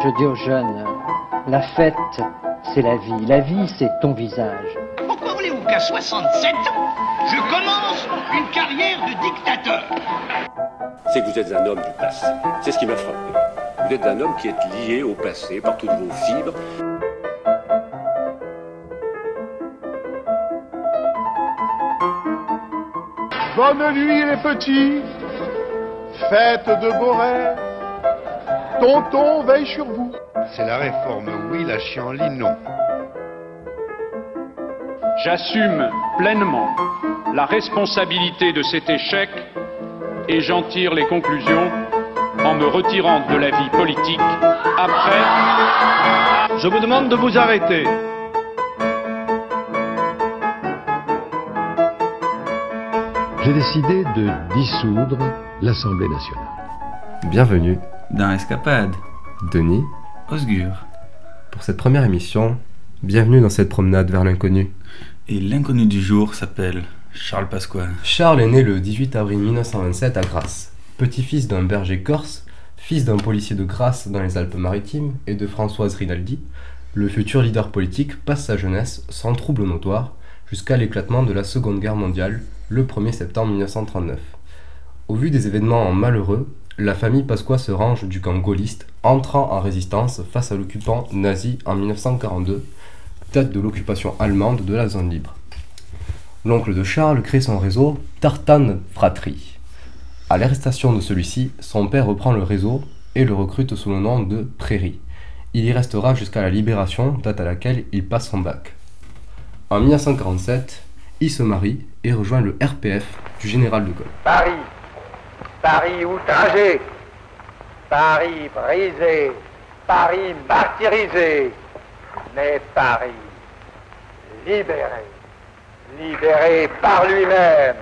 Je dis aux jeunes, la fête, c'est la vie. La vie, c'est ton visage. Pourquoi voulez-vous qu'à 67 ans, je commence une carrière de dictateur? C'est que vous êtes un homme du passé. C'est ce qui m'a frappé. Vous êtes un homme qui est lié au passé par toutes vos fibres. Bonne nuit les petits, faites de beaux rêves. Tonton veille sur vous. C'est la réforme oui, la chienlit non. J'assume pleinement la responsabilité de cet échec et j'en tire les conclusions en me retirant de la vie politique après. Je vous demande de vous arrêter. J'ai décidé de dissoudre l'Assemblée nationale. Bienvenue dans Escapade. Denis. Osgur. Pour cette première émission, bienvenue dans cette promenade vers l'inconnu. Et l'inconnu du jour s'appelle Charles Pasqua. Charles est né le 18 avril 1927 à Grasse. Petit-fils d'un berger corse, fils d'un policier de Grasse dans les Alpes-Maritimes et de Françoise Rinaldi, le futur leader politique passe sa jeunesse sans trouble notoire jusqu'à l'éclatement de la Seconde Guerre mondiale le 1er septembre 1939. Au vu des événements malheureux, la famille Pasqua se range du camp gaulliste, entrant en résistance face à l'occupant nazi en 1942, date de l'occupation allemande de la zone libre. L'oncle de Charles crée son réseau Tartane Fratrie. À l'arrestation de celui-ci, son père reprend le réseau et le recrute sous le nom de Prairie. Il y restera jusqu'à la libération, date à laquelle il passe son bac. En 1947, il se marie et rejoint le RPF du général de Gaulle. Paris, Paris outragé, Paris brisé, Paris martyrisé, mais Paris libéré, libéré par lui-même,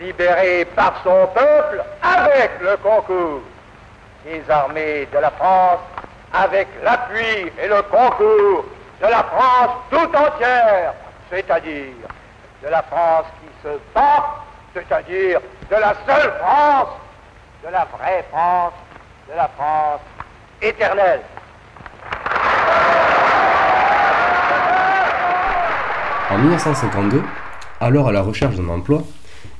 libéré par son peuple avec le concours. Des armées de la France, avec l'appui et le concours de la France tout entière, c'est-à-dire de la France qui se bat, c'est-à-dire de la seule France, de la vraie France, de la France éternelle. En 1952, alors à la recherche d'un emploi,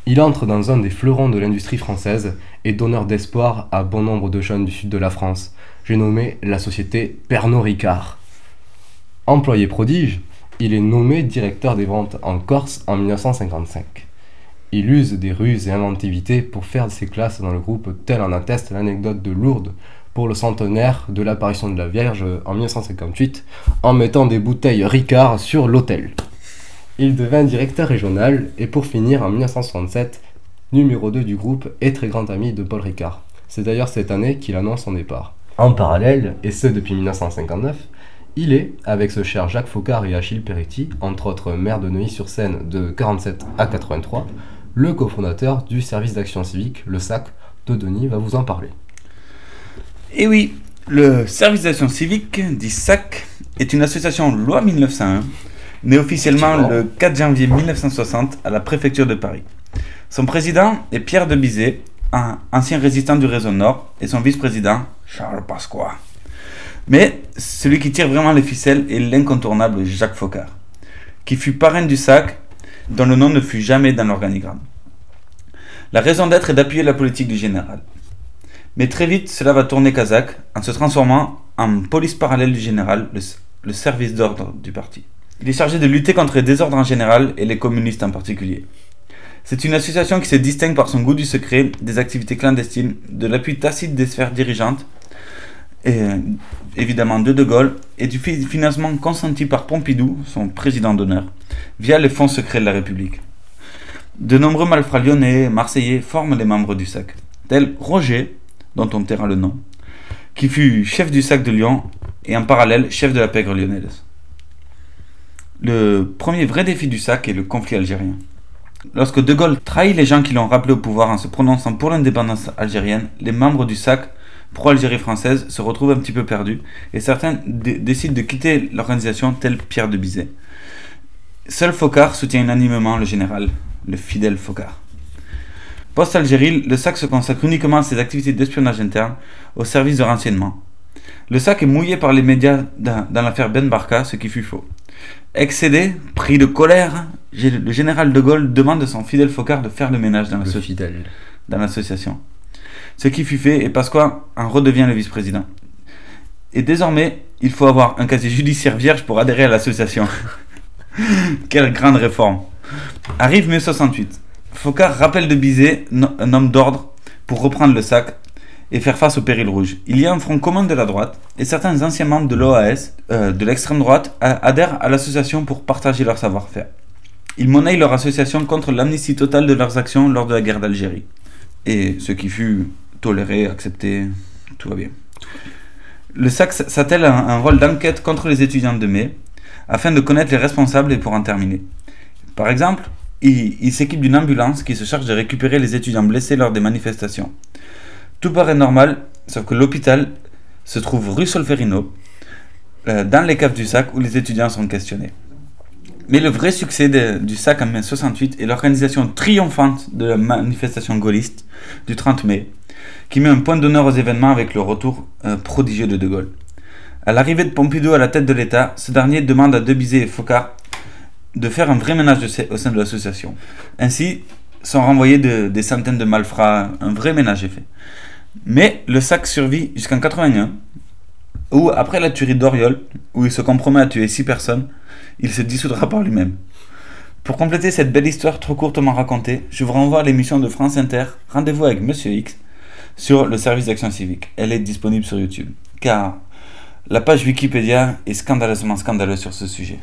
il entre dans un des fleurons de l'industrie française et donneur d'espoir à bon nombre de jeunes du sud de la France. J'ai nommé la société Pernod Ricard. Employé prodige, il est nommé directeur des ventes en Corse en 1955. Il use des ruses et inventivités pour faire ses classes dans le groupe, tel en atteste l'anecdote de Lourdes pour le centenaire de l'apparition de la Vierge en 1958, en mettant des bouteilles Ricard sur l'hôtel. Il devint directeur régional et pour finir en 1967, numéro 2 du groupe et très grand ami de Paul Ricard. C'est d'ailleurs cette année qu'il annonce son départ. En parallèle, et ce depuis 1959, il est, avec ce cher Jacques Faucard et Achille Peretti, entre autres maire de Neuilly-sur-Seine de 47 à 83, le cofondateur du service d'action civique, le SAC, de Denis va vous en parler. Et oui, le service d'action civique, dit SAC, est une association loi 1901, née officiellement le 4 janvier 1960 à la préfecture de Paris. Son président est Pierre de Bizet, un ancien résistant du réseau Nord, et son vice-président, Charles Pasqua. Mais celui qui tire vraiment les ficelles est l'incontournable Jacques Faucard, qui fut parrain du SAC, dont le nom ne fut jamais dans l'organigramme. La raison d'être est d'appuyer la politique du général. Mais très vite, cela va tourner kazakh en se transformant en police parallèle du général, le, le service d'ordre du parti. Il est chargé de lutter contre les désordres en général et les communistes en particulier. C'est une association qui se distingue par son goût du secret, des activités clandestines, de l'appui tacite des sphères dirigeantes, et évidemment de De Gaulle, et du financement consenti par Pompidou, son président d'honneur, via les fonds secrets de la République. De nombreux malfrats lyonnais, marseillais forment les membres du SAC, tel Roger, dont on taira le nom, qui fut chef du SAC de Lyon et en parallèle chef de la pègre lyonnaise. Le premier vrai défi du SAC est le conflit algérien. Lorsque De Gaulle trahit les gens qui l'ont rappelé au pouvoir en se prononçant pour l'indépendance algérienne, les membres du SAC pro-Algérie française se retrouvent un petit peu perdus et certains décident de quitter l'organisation tel Pierre de Bizet. Seul Focard soutient unanimement le général, le fidèle Focard. Post-Algérie, le SAC se consacre uniquement à ses activités d'espionnage interne au service de renseignement. Le sac est mouillé par les médias dans, dans l'affaire Ben Barka, ce qui fut faux. Excédé, pris de colère, le général de Gaulle demande à son fidèle Focard de faire le ménage dans l'association. Ce qui fut fait et Pasqua en redevient le vice-président. Et désormais, il faut avoir un casier judiciaire vierge pour adhérer à l'association. Quelle grande réforme. Arrive mai 68. Focard rappelle de Bizet, un homme d'ordre, pour reprendre le sac et faire face au péril rouge. Il y a un front commun de la droite et certains anciens membres de l'OAS, euh, de l'extrême droite, adhèrent à l'association pour partager leur savoir-faire. Ils monnaient leur association contre l'amnistie totale de leurs actions lors de la guerre d'Algérie. Et ce qui fut toléré, accepté, tout va bien. Le SAC s'attelle à un, rôle d'enquête contre les étudiants de mai, afin de connaître les responsables et pour en terminer. Par exemple, il, s'équipe d'une ambulance qui se charge de récupérer les étudiants blessés lors des manifestations. Tout paraît normal, sauf que l'hôpital se trouve rue Solferino, euh, dans les caves du SAC où les étudiants sont questionnés. Mais le vrai succès du SAC en mai 68 est l'organisation triomphante de la manifestation gaulliste du 30 mai, qui met un point d'honneur aux événements avec le retour euh, prodigieux de De Gaulle. À l'arrivée de Pompidou à la tête de l'État, ce dernier demande à Debizet et Focard de faire un vrai ménage au sein de l'association. Ainsi sont renvoyés de- des centaines de malfrats, un vrai ménage est fait. Mais le SAC survit jusqu'en 81, où après la tuerie d'Oriol, où il se compromet à tuer 6 personnes, il se dissoudra par lui-même. Pour compléter cette belle histoire trop courtement racontée, je vous renvoie à l'émission de France Inter, Rendez-vous avec Monsieur X, sur le service d'action civique. Elle est disponible sur YouTube. Car la page Wikipédia est scandaleusement scandaleuse sur ce sujet.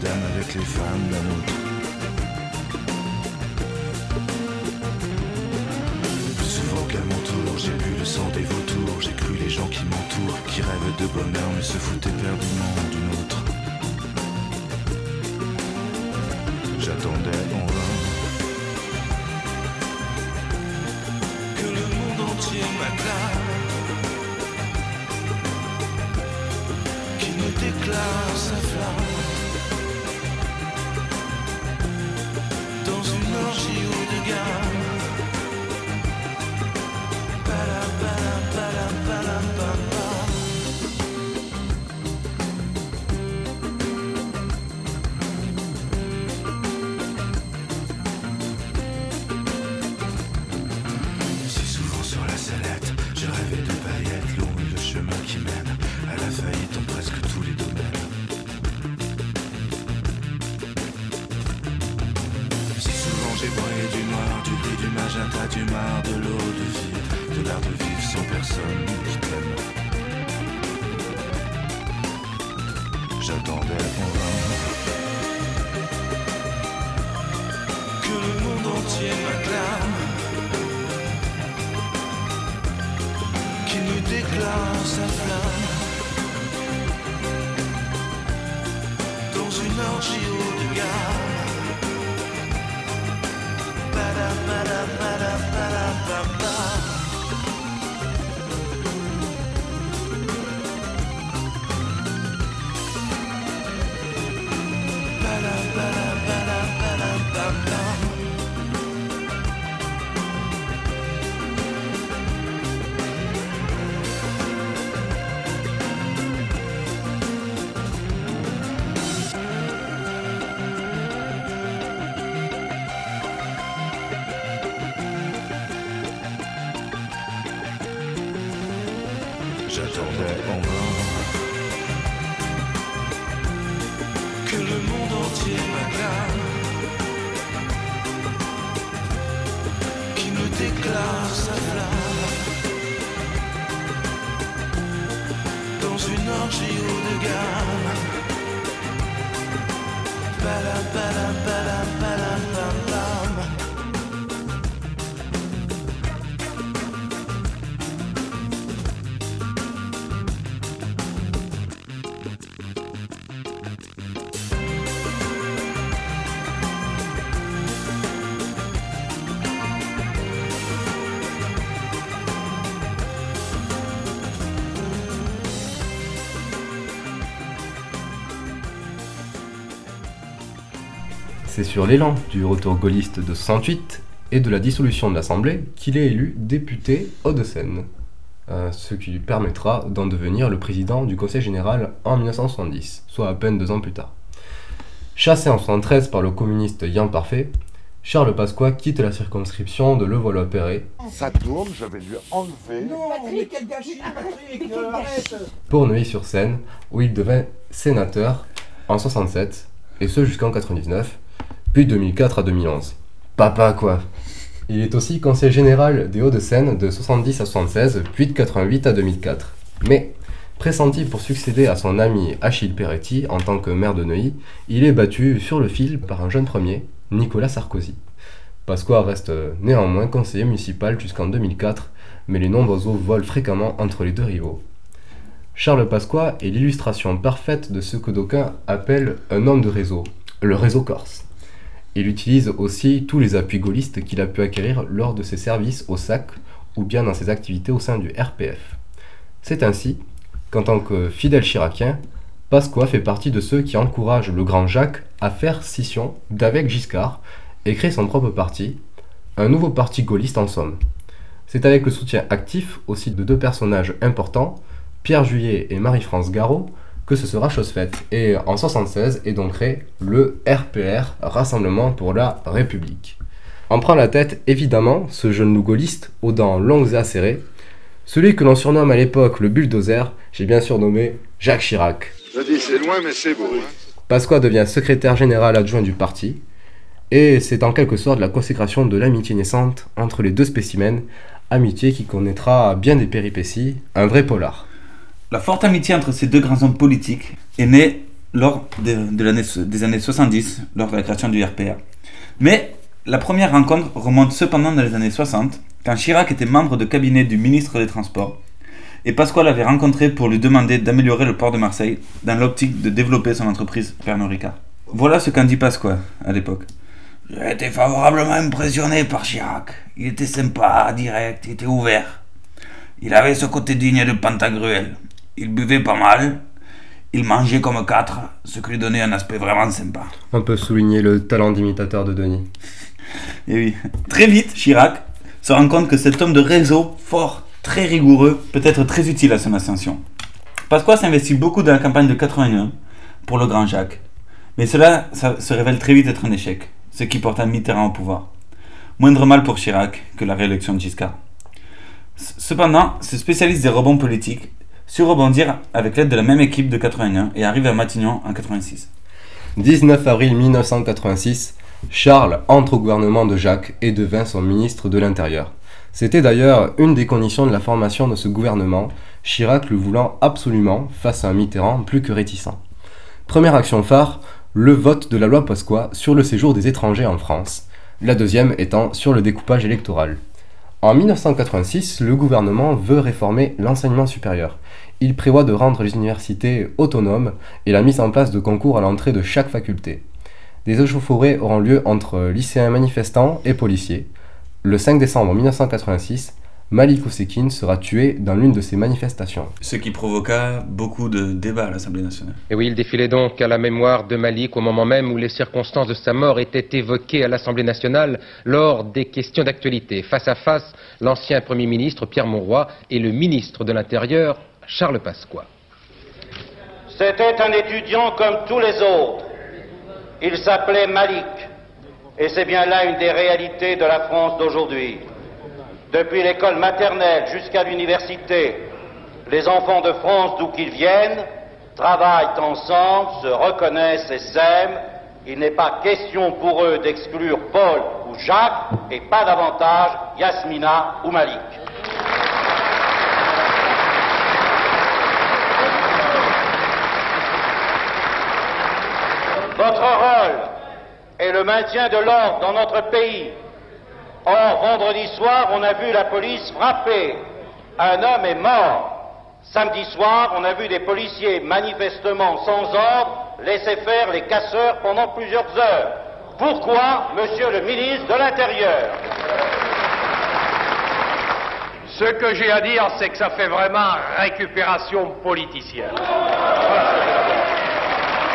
Dame avec les femmes. Plus souvent qu'à mon tour, j'ai bu le sang des vautours, j'ai cru les gens qui m'entourent, qui rêvent de bonheur mais se foutent éperdument personne qui t'aime. J'attendais que le monde entier m'acclame. qui nous déclare sa flamme dans une orgie better, better. Sur l'élan du retour gaulliste de 68 et de la dissolution de l'Assemblée qu'il est élu député Hauts-de-Seine, euh, ce qui lui permettra d'en devenir le président du Conseil général en 1970, soit à peine deux ans plus tard. Chassé en 73 par le communiste Yann Parfait, Charles Pasqua quitte la circonscription de Levallois-Perret Ça tourne, je vais lui enlever. Patrick, quel gâchis, Patrick, euh, arrête pour Neuilly-sur-Seine, où il devint sénateur en 67, et ce jusqu'en 99, puis de 2004 à 2011. Papa quoi Il est aussi conseiller général des Hauts-de-Seine de 70 à 76, puis de 88 à 2004. Mais, pressenti pour succéder à son ami Achille Peretti en tant que maire de Neuilly, il est battu sur le fil par un jeune premier, Nicolas Sarkozy. Pasqua reste néanmoins conseiller municipal jusqu'en 2004, mais les noms d'oiseaux volent fréquemment entre les deux rivaux. Charles Pasqua est l'illustration parfaite de ce que d'aucuns appellent un homme de réseau, le réseau corse. Il utilise aussi tous les appuis gaullistes qu'il a pu acquérir lors de ses services au SAC ou bien dans ses activités au sein du RPF. C'est ainsi qu'en tant que fidèle chiracien, Pasqua fait partie de ceux qui encouragent le grand Jacques à faire scission d'avec Giscard et créer son propre parti, un nouveau parti gaulliste en somme. C'est avec le soutien actif aussi de deux personnages importants, Pierre Juillet et Marie-France Garot, que ce sera chose faite. Et en 76 est donc créé le RPR, Rassemblement pour la République. En prend la tête évidemment ce jeune loup gaulliste aux dents longues et acérées, celui que l'on surnomme à l'époque le bulldozer, j'ai bien surnommé Jacques Chirac. Je dis c'est loin mais c'est beau. hein. Pasqua devient secrétaire général adjoint du parti, et c'est en quelque sorte la consécration de l'amitié naissante entre les deux spécimens, amitié qui connaîtra bien des péripéties, un vrai polar. La forte amitié entre ces deux grands hommes politiques est née lors des années 70, lors de la création du RPA. Mais la première rencontre remonte cependant dans les années 60, quand Chirac était membre de cabinet du ministre des Transports, et Pasqua l'avait rencontré pour lui demander d'améliorer le port de Marseille dans l'optique de développer son entreprise Pernod. Voilà ce qu'en dit Pasqua à l'époque. J'ai été favorablement impressionné par Chirac. Il était sympa, direct, il était ouvert. Il avait ce côté digne de Pantagruel. Il buvait pas mal, il mangeait comme quatre, ce qui lui donnait un aspect vraiment sympa. On peut souligner le talent d'imitateur de Denis. Et oui, très vite, Chirac se rend compte que cet homme de réseau, fort, très rigoureux, peut être très utile à son ascension. Pasqua s'investit beaucoup dans la campagne de 81 pour le grand Jacques. Mais cela ça se révèle très vite être un échec, ce qui porta Mitterrand au pouvoir. Moindre mal pour Chirac que la réélection de Giscard. Cependant, ce spécialiste des rebonds politiques sut rebondir avec l'aide de la même équipe de 81 et arrive à Matignon en 86. 19 avril 1986, Charles entre au gouvernement de Jacques et devint son ministre de l'Intérieur. C'était d'ailleurs une des conditions de la formation de ce gouvernement, Chirac le voulant absolument face à un Mitterrand plus que réticent. Première action phare, le vote de la loi Pasqua sur le séjour des étrangers en France, la deuxième étant sur le découpage électoral. En 1986, le gouvernement veut réformer l'enseignement supérieur. Il prévoit de rendre les universités autonomes et la mise en place de concours à l'entrée de chaque faculté. Des échauffourées auront lieu entre lycéens manifestants et policiers. Le 5 décembre 1986, Malik Ousekine sera tué dans l'une de ces manifestations. Ce qui provoqua beaucoup de débats à l'Assemblée nationale. Et oui, il défilait donc à la mémoire de Malik au moment même où les circonstances de sa mort étaient évoquées à l'Assemblée nationale lors des questions d'actualité. Face à face, l'ancien Premier ministre Pierre Mauroy et le ministre de l'Intérieur Charles Pasqua. C'était un étudiant comme tous les autres. Il s'appelait Malik. Et c'est bien là une des réalités de la France d'aujourd'hui. Depuis l'école maternelle jusqu'à l'université, Les enfants de France, d'où qu'ils viennent, travaillent ensemble, se reconnaissent et s'aiment. Il n'est pas question pour eux d'exclure Paul ou Jacques, et pas davantage Yasmina ou Malik. Votre rôle est le maintien de l'ordre dans notre pays. Or, vendredi soir, on a vu la police frapper. Un homme est mort. Samedi soir, on a vu des policiers manifestement sans ordre laisser faire les casseurs pendant plusieurs heures. Pourquoi, monsieur le ministre de l'Intérieur? Ce que j'ai à dire, c'est que ça fait vraiment récupération politicienne.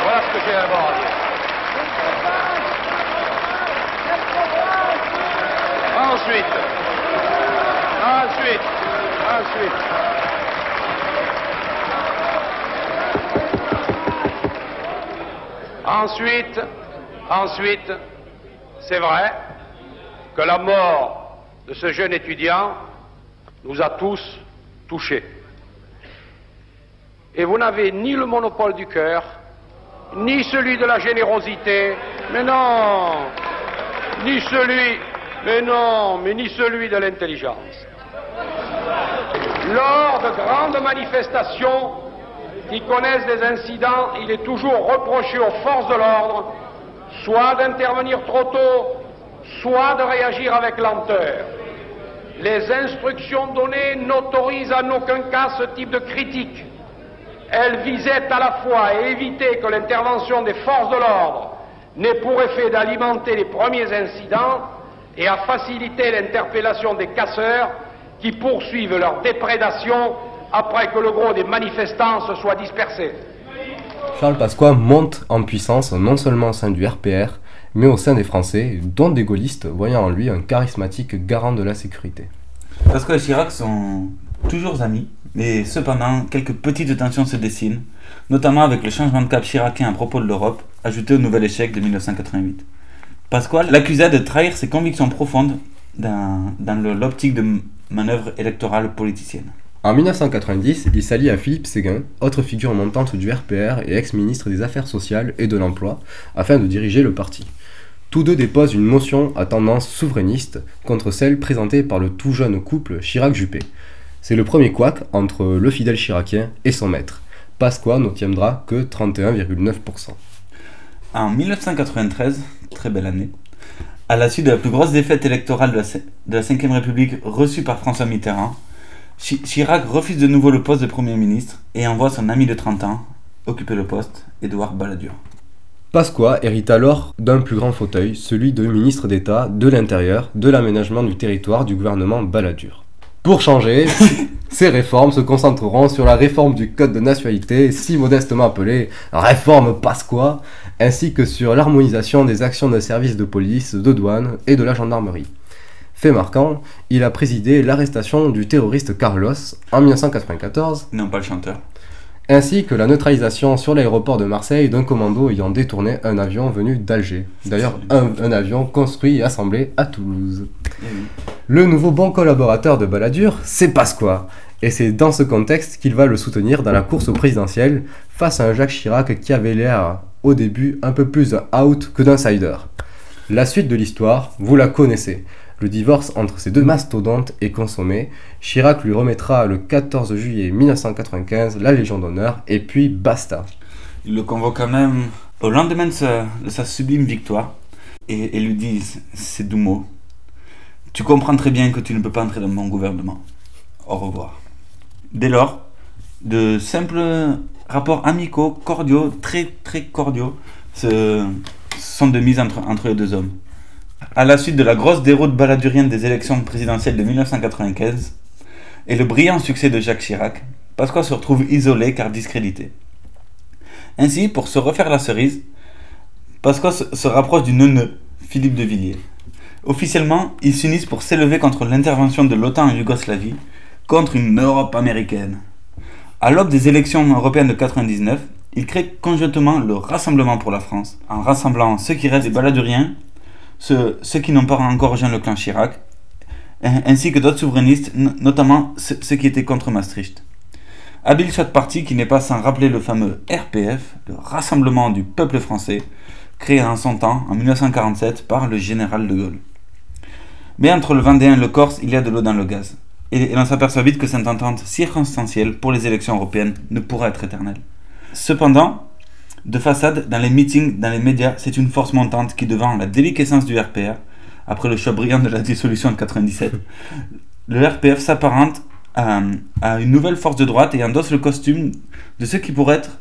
Voilà, ce que j'ai à dire. Ensuite, ensuite, ensuite. Ensuite, ensuite, c'est vrai que la mort de ce jeune étudiant nous a tous touchés. Et vous n'avez ni le monopole du cœur, ni celui de la générosité, mais non, ni celui, mais non, mais ni celui de l'intelligence. Lors de grandes manifestations qui connaissent des incidents, il est toujours reproché aux forces de l'ordre soit d'intervenir trop tôt, soit de réagir avec lenteur. Les instructions données n'autorisent en aucun cas ce type de critique. Elles visaient à la fois à éviter que l'intervention des forces de l'ordre n'ait pour effet d'alimenter les premiers incidents et à faciliter l'interpellation des casseurs qui poursuivent leur déprédation après que le gros des manifestants se soit dispersé. Charles Pasqua monte en puissance non seulement au sein du RPR, mais au sein des Français, dont des gaullistes, voyant en lui un charismatique garant de la sécurité. Pasqua et Chirac sont toujours amis, mais cependant, quelques petites tensions se dessinent, notamment avec le changement de cap chiracien à propos de l'Europe, ajouté au nouvel échec de 1988. Pasqua l'accusa de trahir ses convictions profondes dans, dans l'optique de manœuvre électorale politicienne. En 1990, il s'allie à Philippe Séguin, autre figure montante du RPR et ex-ministre des Affaires sociales et de l'Emploi, afin de diriger le parti. Tous deux déposent une motion à tendance souverainiste contre celle présentée par le tout jeune couple Chirac-Juppé. C'est le premier couac entre le fidèle chiracien et son maître. Pasqua n'obtiendra que 31,9%. En 1993, très belle année, à la suite de la plus grosse défaite électorale de la, Ve République reçue par François Mitterrand, Chirac refuse de nouveau le poste de Premier ministre et envoie son ami de 30 ans occuper le poste, Édouard Balladur. Pasqua hérite alors d'un plus grand fauteuil, celui de ministre d'État de l'Intérieur, de l'aménagement du territoire du gouvernement Balladur. Pour changer, ces réformes se concentreront sur la réforme du code de nationalité, si modestement appelée réforme Pasqua, ainsi que sur l'harmonisation des actions de services de police, de douane et de la gendarmerie. Fait marquant, il a présidé l'arrestation du terroriste Carlos en 1994. Non, pas le chanteur. Ainsi que la neutralisation sur l'aéroport de Marseille d'un commando ayant détourné un avion venu d'Alger. D'ailleurs, un, avion construit et assemblé à Toulouse. Eh le nouveau bon collaborateur de Balladur, c'est Pasqua. Et c'est dans ce contexte qu'il va le soutenir dans la course présidentielle face à un Jacques Chirac qui avait l'air, au début, un peu plus out que d'insider. La suite de l'histoire, vous la connaissez. Le divorce entre ces deux mastodontes est consommé. Chirac lui remettra le 14 juillet 1995 la Légion d'honneur et puis basta. Il le convoque quand même au lendemain de sa, sublime victoire et, lui dit ces doux mots. Tu comprends très bien que tu ne peux pas entrer dans mon gouvernement. Au revoir. Dès lors, de simples rapports amicaux, cordiaux, très très cordiaux, se, sont de mise entre, entre les deux hommes. À la suite de la grosse déroute baladurienne des élections présidentielles de 1995 et le brillant succès de Jacques Chirac, Pasqua se retrouve isolé car discrédité. Ainsi, pour se refaire la cerise, Pasqua se rapproche du neuneu, Philippe de Villiers. Officiellement, ils s'unissent pour s'élever contre l'intervention de l'OTAN en Yougoslavie, contre une Europe américaine. À l'aube des élections européennes de 1999, ils créent conjointement le Rassemblement pour la France, en rassemblant ceux qui restent des baladuriens ceux, qui n'ont pas encore rejoint le clan Chirac, ainsi que d'autres souverainistes, notamment ceux qui étaient contre Maastricht. Habile soit parti qui n'est pas sans rappeler le fameux RPF, le Rassemblement du peuple français, créé en son temps, en 1947, par le général de Gaulle. Mais entre le Vendéen et le Corse, il y a de l'eau dans le gaz. Et, et on s'aperçoit vite que cette entente circonstancielle pour les élections européennes ne pourra être éternelle. Cependant, de façade, dans les meetings, dans les médias, c'est une force montante qui, devant la déliquescence du RPR, après le choix brillant de la dissolution de 97, le RPF s'apparente à, à une nouvelle force de droite et endosse le costume de ce qui pourrait être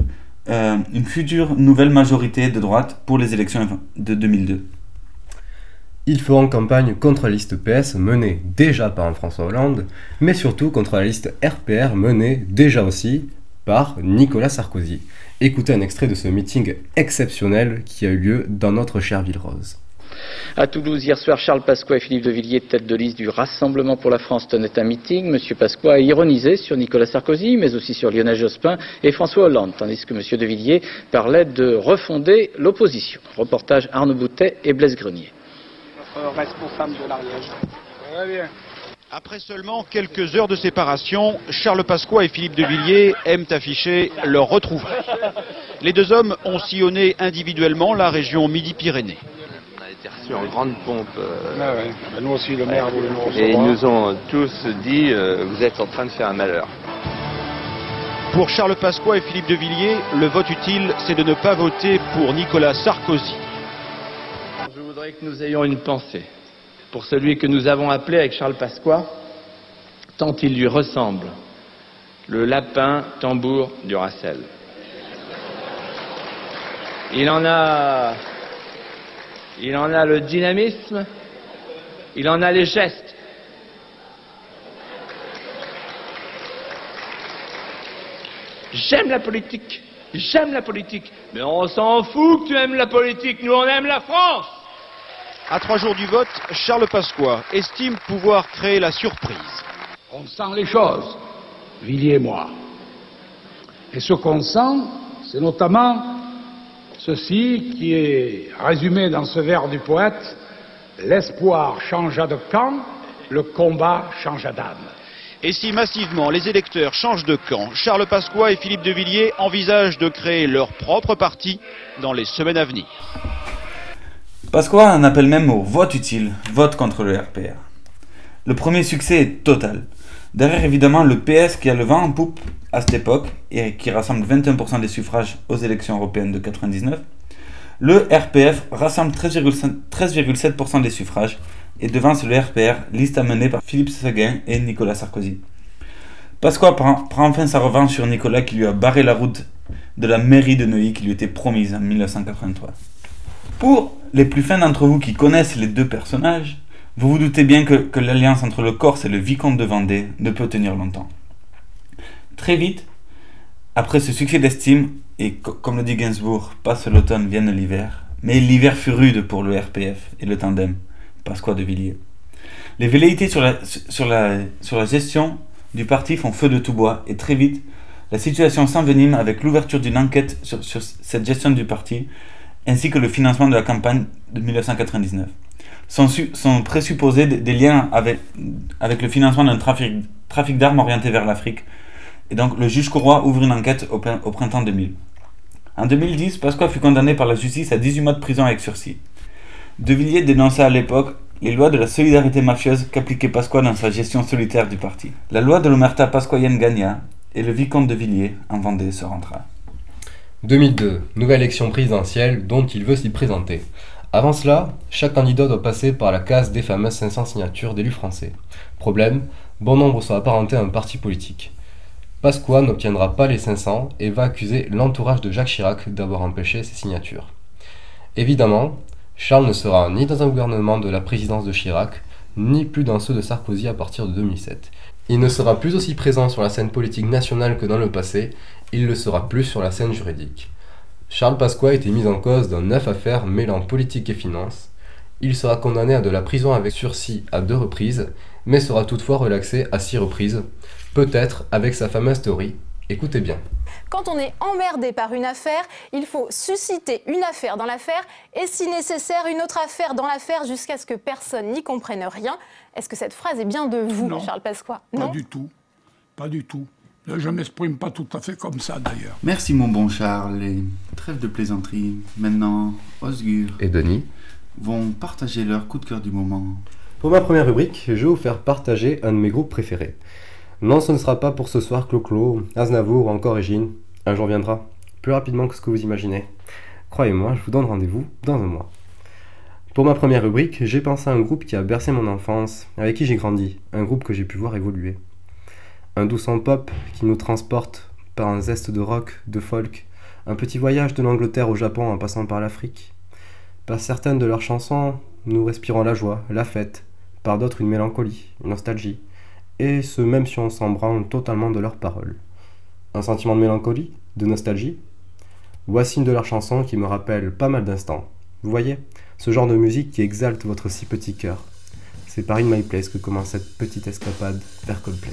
euh, une future nouvelle majorité de droite pour les élections de 2002. Ils feront campagne contre la liste PS menée déjà par François Hollande, mais surtout contre la liste RPR menée déjà aussi par Nicolas Sarkozy. Écoutez un extrait de ce meeting exceptionnel qui a eu lieu dans notre chère ville rose. À Toulouse, hier soir, Charles Pasqua et Philippe de Villiers, tête de liste du Rassemblement pour la France, tenaient un meeting. Monsieur Pasqua a ironisé sur Nicolas Sarkozy, mais aussi sur Lionel Jospin et François Hollande, tandis que Monsieur de Villiers parlait de refonder l'opposition. Reportage Arnaud Boutet et Blaise Grenier. Responsable de l'Ariège. Très bien. Après seulement quelques heures de séparation, Charles Pasqua et Philippe de Villiers aiment afficher leur retrouvaille. Les deux hommes ont sillonné individuellement la région Midi-Pyrénées. On a été reçus en grande pompe. euh, Ah ouais. Ben, nous aussi, le maire voulait nous recevoir. et ils nous ont tous dit euh, vous êtes en train de faire un malheur. Pour Charles Pasqua et Philippe de Villiers, le vote utile, c'est de ne pas voter pour Nicolas Sarkozy. Je voudrais que nous ayons une pensée pour celui que nous avons appelé avec Charles Pasqua, tant il lui ressemble, le lapin tambour du Racel. Il en a, il en a le dynamisme, il en a les gestes. J'aime la politique, j'aime la politique, mais on s'en fout que tu aimes la politique, nous on aime la France. À trois jours du vote, Charles Pasqua estime pouvoir créer la surprise. On sent les choses, Villiers et moi. Et ce qu'on sent, c'est notamment ceci qui est résumé dans ce vers du poète L'espoir changea de camp, le combat changea d'âme. Et si massivement les électeurs changent de camp, Charles Pasqua et Philippe de Villiers envisagent de créer leur propre parti dans les semaines à venir. Pasqua en appelle même au vote utile, vote contre le RPR. Le premier succès est total. Derrière évidemment le PS qui a le vent en poupe à cette époque et qui rassemble 21% des suffrages aux élections européennes de 99, le RPF rassemble 13,5 13,7% des suffrages et devance le RPR, liste amenée par Philippe Seguin et Nicolas Sarkozy. Pasqua prend, prend enfin sa revanche sur Nicolas qui lui a barré la route de la mairie de Neuilly qui lui était promise en 1983. Pour les plus fins d'entre vous qui connaissent les deux personnages, vous vous doutez bien que, l'alliance entre le Corse et le vicomte de Vendée ne peut tenir longtemps. Très vite, après ce succès d'estime, et co- comme le dit Gainsbourg, passe l'automne, vienne l'hiver, mais l'hiver fut rude pour le RPF et le tandem, Pasqua de Villiers. Les velléités sur la gestion du parti font feu de tout bois, et très vite, la situation s'envenime avec l'ouverture d'une enquête sur, sur cette gestion du parti, ainsi que le financement de la campagne de 1999. Sont, sont présupposés des, liens avec, le financement d'un trafic, d'armes orienté vers l'Afrique. Et donc le juge Courroy ouvre une enquête au, au printemps 2000. En 2010, Pasqua fut condamné par la justice à 18 mois de prison avec sursis. De Villiers dénonça à l'époque les lois de la solidarité mafieuse qu'appliquait Pasqua dans sa gestion solitaire du parti. La loi de l'omerta pasquoienne gagna et le vicomte de Villiers, en Vendée, se rentra. 2002, nouvelle élection présidentielle dont il veut s'y présenter. Avant cela, chaque candidat doit passer par la case des fameuses 500 signatures d'élus français. Problème, bon nombre sont apparentés à un parti politique. Pasqua n'obtiendra pas les 500 et va accuser l'entourage de Jacques Chirac d'avoir empêché ces signatures. Évidemment, Charles ne sera ni dans un gouvernement de la présidence de Chirac, ni plus dans ceux de Sarkozy à partir de 2007. Il ne sera plus aussi présent sur la scène politique nationale que dans le passé, il le sera plus sur la scène juridique. Charles Pasqua a été mis en cause dans neuf affaires mêlant politique et finance. Il sera condamné à de la prison avec sursis à deux reprises, mais sera toutefois relaxé à six reprises, peut-être avec sa fameuse théorie. Écoutez bien. Quand on est emmerdé par une affaire, il faut susciter une affaire dans l'affaire et si nécessaire une autre affaire dans l'affaire jusqu'à ce que personne n'y comprenne rien. Est-ce que cette phrase est bien de vous, Non. Charles Pasqua? Pas Non du tout. Pas du tout. Je m'exprime pas tout à fait comme ça d'ailleurs. Merci mon bon Charles et trêve de plaisanterie. Maintenant, Osgur et Denis vont partager leur coup de cœur du moment. Pour ma première rubrique, je vais vous faire partager un de mes groupes préférés. Non, ce ne sera pas pour ce soir Clo-Clo, Aznavour ou encore Régine. Un jour viendra, plus rapidement que ce que vous imaginez. Croyez-moi, je vous donne rendez-vous dans un mois. Pour ma première rubrique, j'ai pensé à un groupe qui a bercé mon enfance, avec qui j'ai grandi, un groupe que j'ai pu voir évoluer. Un doux son pop qui nous transporte par un zeste de rock, de folk, un petit voyage de l'Angleterre au Japon en passant par l'Afrique. Par certaines de leurs chansons, nous respirons la joie, la fête, par d'autres une mélancolie, une nostalgie, et ce même si on s'en branle totalement de leurs paroles. Un sentiment de mélancolie, de nostalgie Voici une de leurs chansons qui me rappelle pas mal d'instants. Vous voyez Ce genre de musique qui exalte votre si petit cœur. C'est par In My Place que commence cette petite escapade vers Coldplay.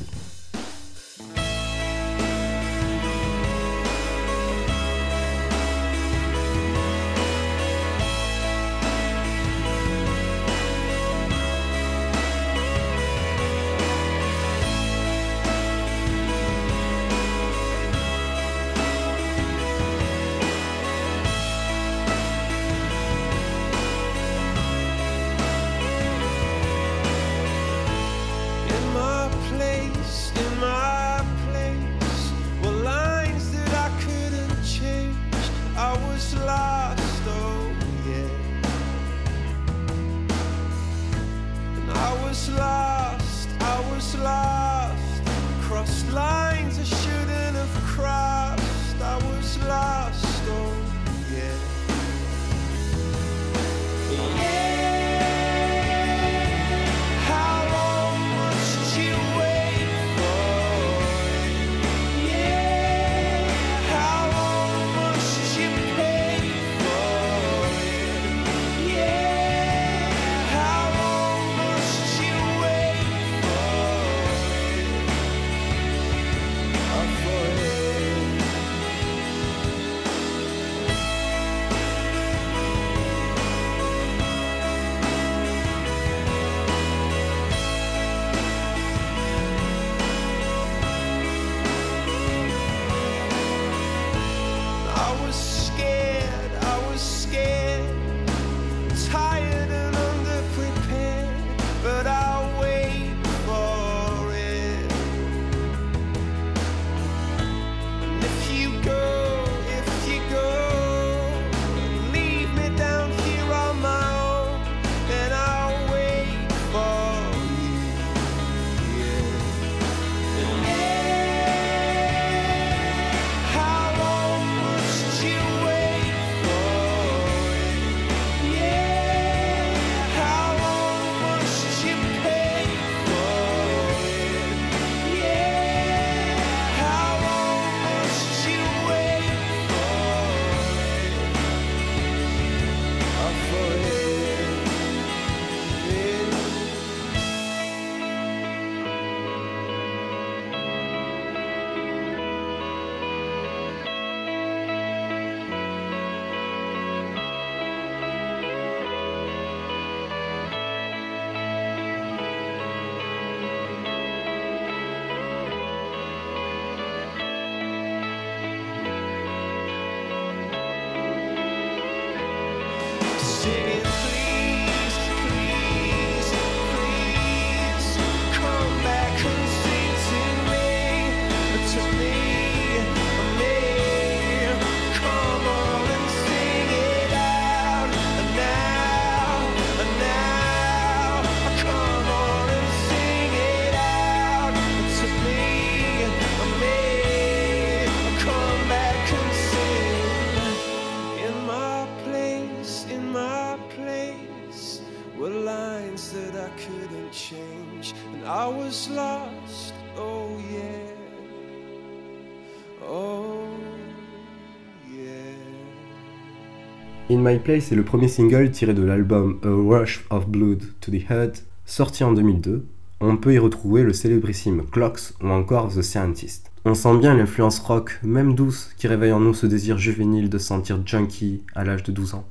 In My Place est le premier single tiré de l'album A Rush of Blood to the Head, sorti en 2002. On peut y retrouver le célébrissime Clocks ou encore The Scientist. On sent bien l'influence rock, même douce, qui réveille en nous ce désir juvénile de sentir junkie à l'âge de 12 ans.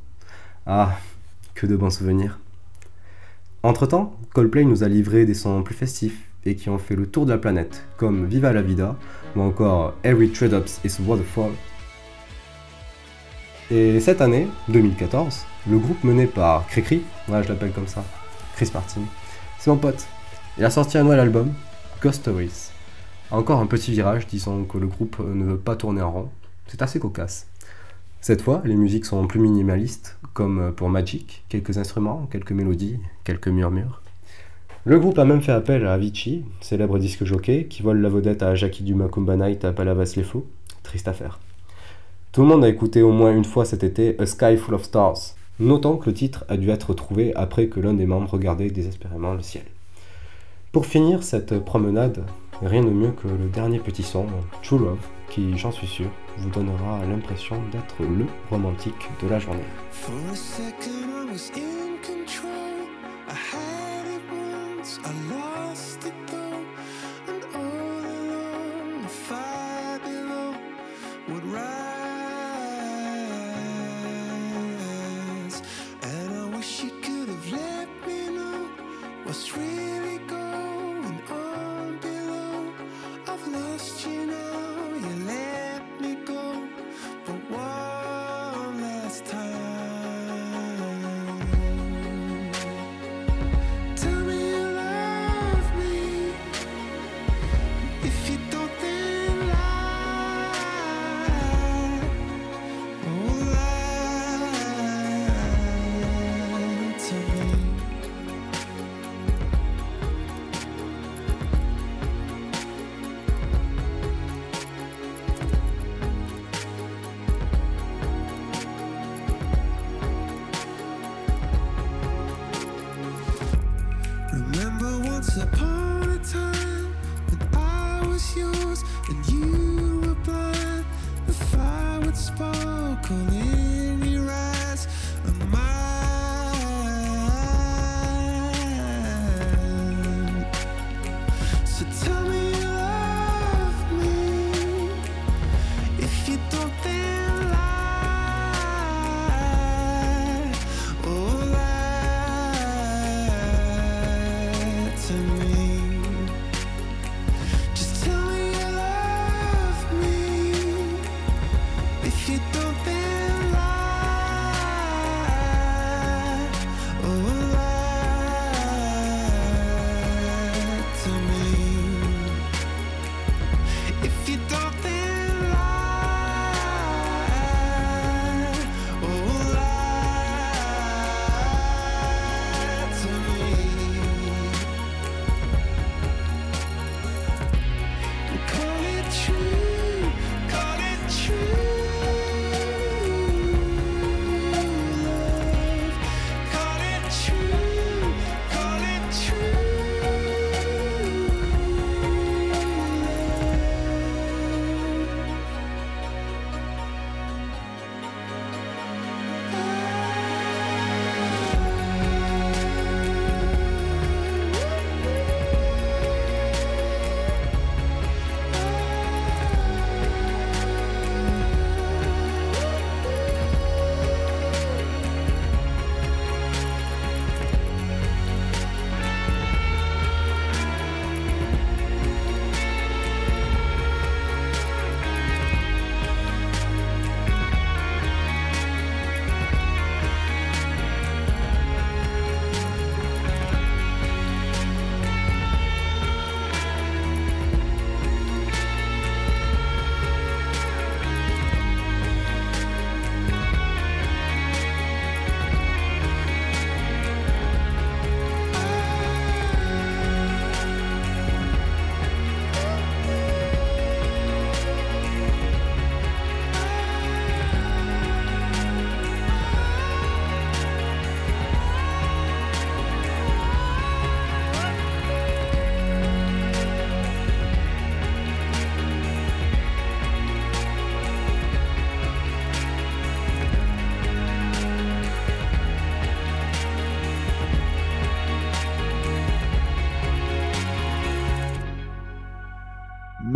Ah, que de bons souvenirs. Entre-temps, Coldplay nous a livré des sons plus festifs, et qui ont fait le tour de la planète, comme Viva la Vida ou encore Every Trade Ups is Waterfall. Et cette année, 2014, le groupe mené par Cricri, ouais je l'appelle comme ça, Chris Martin, c'est mon pote. Il a sorti un nouvel album, Ghost Stories. Encore un petit virage, disons que le groupe ne veut pas tourner en rond. C'est assez cocasse. Cette fois, les musiques sont plus minimalistes, comme pour Magic, quelques instruments, quelques mélodies, quelques murmures. Le groupe a même fait appel à Avicii, célèbre disque jockey, qui vole la vedette à Jackie Dumas Kumba Night à Palavas les Fous. Triste affaire. Tout le monde a écouté au moins une fois cet été A Sky Full of Stars. Notons que le titre a dû être trouvé après que l'un des membres regardait désespérément le ciel. Pour finir cette promenade, rien de mieux que le dernier petit son, True Love, qui, j'en suis sûr, vous donnera l'impression d'être le romantique de la journée.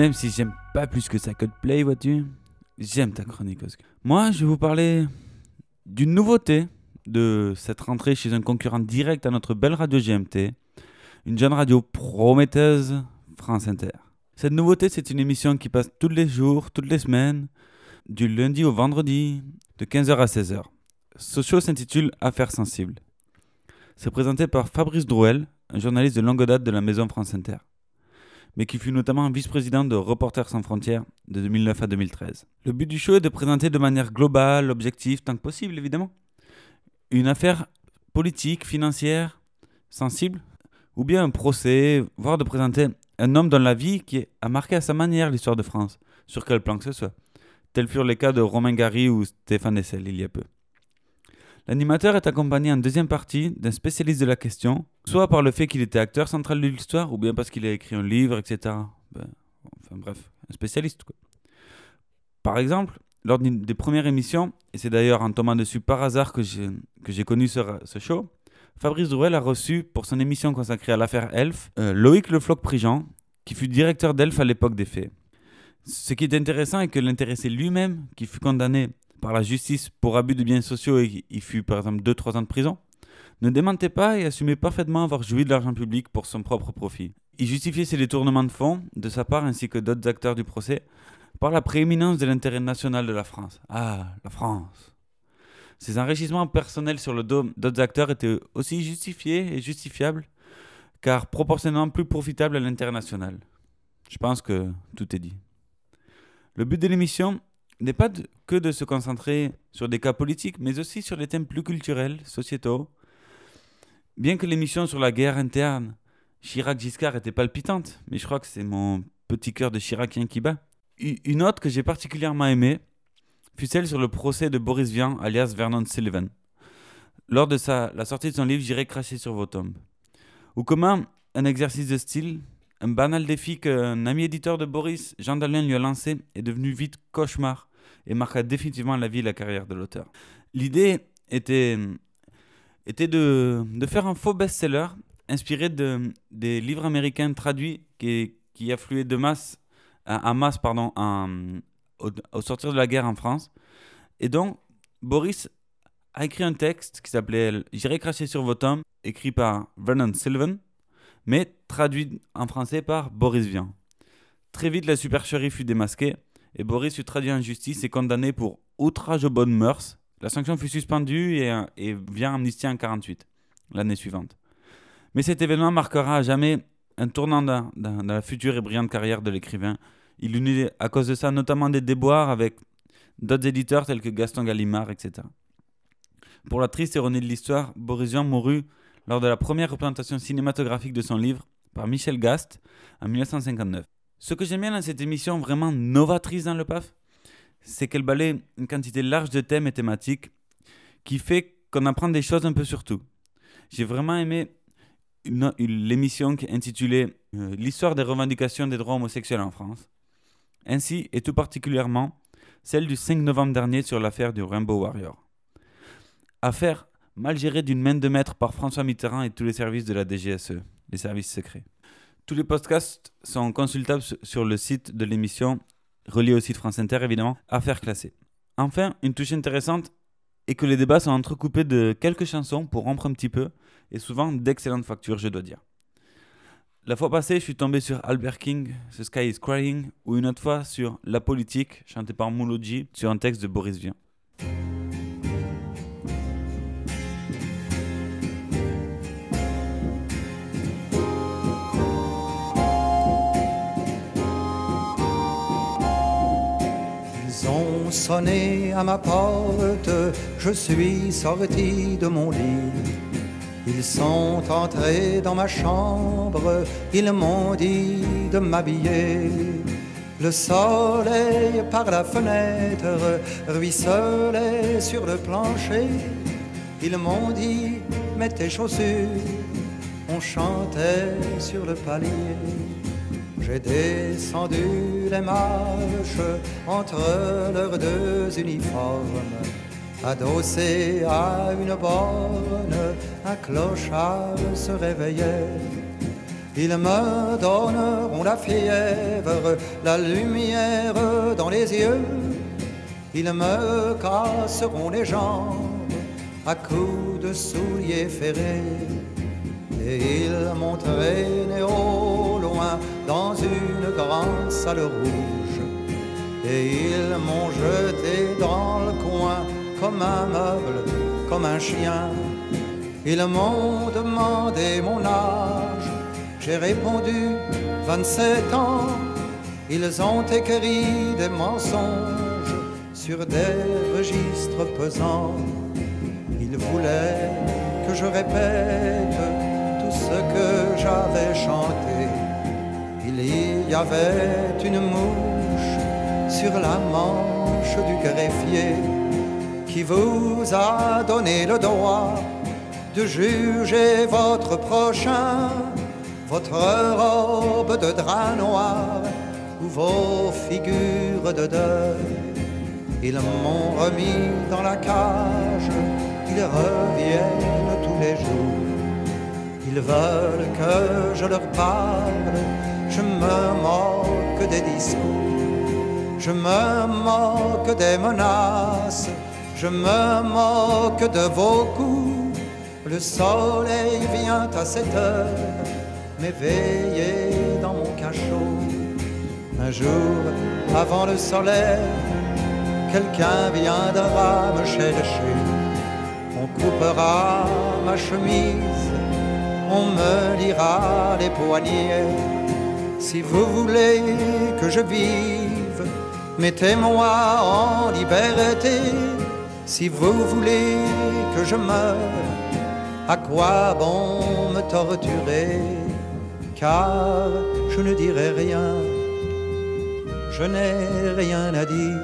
Même si j'aime pas plus que ça Coldplay, vois-tu, j'aime ta chronique. Moi, je vais vous parler d'une nouveauté de cette rentrée chez un concurrent direct à notre belle radio GMT. une jeune radio prometteuse, France Inter. Cette nouveauté, c'est une émission qui passe tous les jours, toutes les semaines, du lundi au vendredi, de 15h à 16h. Ce s'intitule Affaires sensibles. C'est présenté par Fabrice Drouel, un journaliste de longue date de la maison France Inter, mais qui fut notamment vice-président de Reporters sans frontières de 2009 à 2013. Le but du show est de présenter de manière globale, objective, tant que possible évidemment, une affaire politique, financière, sensible, ou bien un procès, voire de présenter un homme dans la vie qui a marqué à sa manière l'histoire de France, sur quel plan que ce soit. Tels furent les cas de Romain Gary ou Stéphane Hessel il y a peu. L'animateur est accompagné en deuxième partie d'un spécialiste de la question, soit par le fait qu'il était acteur central de l'histoire, ou bien parce qu'il a écrit un livre, etc. Ben, enfin bref, un spécialiste. Par exemple, lors des premières émissions, et c'est d'ailleurs en tombant dessus par hasard que j'ai, connu ce, ce show, Fabrice Drouel a reçu pour son émission consacrée à l'affaire Elf euh, Loïc Le Floch-Prigent, qui fut directeur d'Elf à l'époque des faits. Ce qui est intéressant est que l'intéressé lui-même, qui fut condamné par la justice pour abus de biens sociaux et il fut par exemple 2-3 ans de prison, ne démentait pas et assumait parfaitement avoir joui de l'argent public pour son propre profit. Il justifiait ces détournements de fonds, de sa part ainsi que d'autres acteurs du procès, par la prééminence de l'intérêt national de la France. Ah, la France ces enrichissements personnels sur le dos d'autres acteurs étaient aussi justifiés et justifiables, car proportionnellement plus profitables à l'international. Je pense que tout est dit. Le but de l'émission n'est pas que de se concentrer sur des cas politiques, mais aussi sur des thèmes plus culturels, sociétaux. Bien que l'émission sur la guerre interne, Chirac-Giscard était palpitante, mais je crois que c'est mon petit cœur de Chiracien qui bat. Une autre que j'ai particulièrement aimée, fut celle sur le procès de Boris Vian, alias Vernon Sullivan, lors de sa, la sortie de son livre J'irai cracher sur vos tombes. Ou comment un exercice de style, un banal défi qu'un ami éditeur de Boris, Jean Dalin, lui a lancé, est devenu vite cauchemar et marqua définitivement la vie et la carrière de l'auteur. L'idée était, était de, de faire un faux best-seller inspiré de, des livres américains traduits qui, affluaient de masse, en masse pardon, au, au, sortir de la guerre en France. Et donc, Boris a écrit un texte qui s'appelait J'irai cracher sur vos tombes, écrit par Vernon Sullivan, mais traduit en français par Boris Vian. Très vite, la supercherie fut démasquée et Boris fut traduit en justice et condamné pour outrage aux bonnes mœurs. La sanction fut suspendue et, et vient amnistiée en 48, l'année suivante. Mais cet événement marquera à jamais un tournant dans, la future et brillante carrière de l'écrivain il unit à cause de ça notamment des déboires avec d'autres éditeurs tels que Gaston Gallimard, etc. Pour la triste ironie de l'histoire, Boris Vian mourut lors de la première représentation cinématographique de son livre par Michel Gast en 1959. Ce que j'aime bien dans cette émission vraiment novatrice dans le PAF, c'est qu'elle balaye une quantité large de thèmes et thématiques qui fait qu'on apprend des choses un peu sur tout. J'ai vraiment aimé l'émission intitulée euh, L'histoire des revendications des droits homosexuels en France ainsi et tout particulièrement celle du 5 novembre dernier sur l'affaire du Rainbow Warrior. Affaire mal gérée d'une main de maître par François Mitterrand et tous les services de la DGSE, les services secrets. Tous les podcasts sont consultables sur le site de l'émission, relié au site France Inter évidemment, Affaires classées. Enfin, une touche intéressante est que les débats sont entrecoupés de quelques chansons pour rompre un petit peu, et souvent d'excellentes factures, je dois dire. La fois passée, je suis tombé sur Albert King, The Sky is Crying, ou une autre fois sur La politique, chanté par Mouloudji, sur un texte de Boris Vian. Sonné à ma porte, je suis sorti de mon lit. Ils sont entrés dans ma chambre, ils m'ont dit de m'habiller. Le soleil par la fenêtre ruisselait sur le plancher. Ils m'ont dit, mets tes chaussures, on chantait sur le palier. J'ai descendu les marches entre leurs deux uniformes. Adossé à une borne, un clochard se réveillait. Ils me donneront la fièvre, la lumière dans les yeux. Ils me casseront les jambes à coups de souliers ferrés. Et ils m'ont traîné salle rouge. Et ils m'ont jeté dans le coin comme un meuble, comme un chien. Ils m'ont demandé mon âge. J'ai répondu 27 ans. Ils ont écrit des mensonges sur des registres pesants. Ils voulaient que je répète tout ce que j'avais chanté. Y avait une mouche sur la manche du greffier qui vous a donné le droit de juger votre prochain, votre robe de drap noir ou vos figures de deuil. Ils m'ont remis dans la cage, ils reviennent tous les jours. Ils veulent que je leur parle, je me moque des discours, je me moque des menaces, je me moque de vos coups. Le soleil vient à cette heure m'éveiller dans mon cachot. Un jour, avant le soleil, quelqu'un viendra me chercher. On coupera ma chemise, on me lira les poignets. Si vous voulez que je vive, mettez-moi en liberté. Si vous voulez que je meure, à quoi bon me torturer? Car je ne dirai rien, je n'ai rien à dire.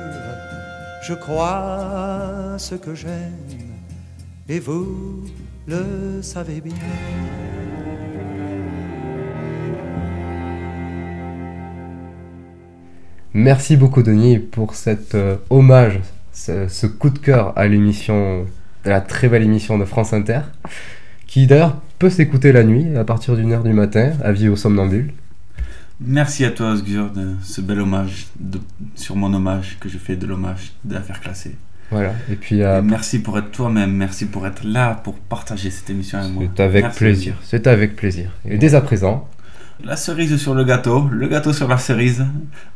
Je crois ce que j'aime, et vous le savez bien. Merci beaucoup Denis pour cet euh, hommage, ce, ce coup de cœur à l'émission, à la très belle émission de France Inter, qui d'ailleurs peut s'écouter la nuit à partir d'une heure du matin, avis aux somnambules. Merci à toi, Osgur, de ce bel hommage, de- sur mon hommage que je fais de l'hommage de l'affaire classée. Voilà, et puis euh, Et merci pour être toi-même, merci pour être là, pour partager cette émission avec moi. c'est avec Merci, plaisir, c'est avec plaisir. Et dès à présent, La cerise sur le gâteau, le gâteau sur la cerise.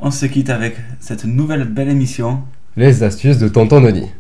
On se quitte avec cette nouvelle belle émission. les astuces de Tonton Denis.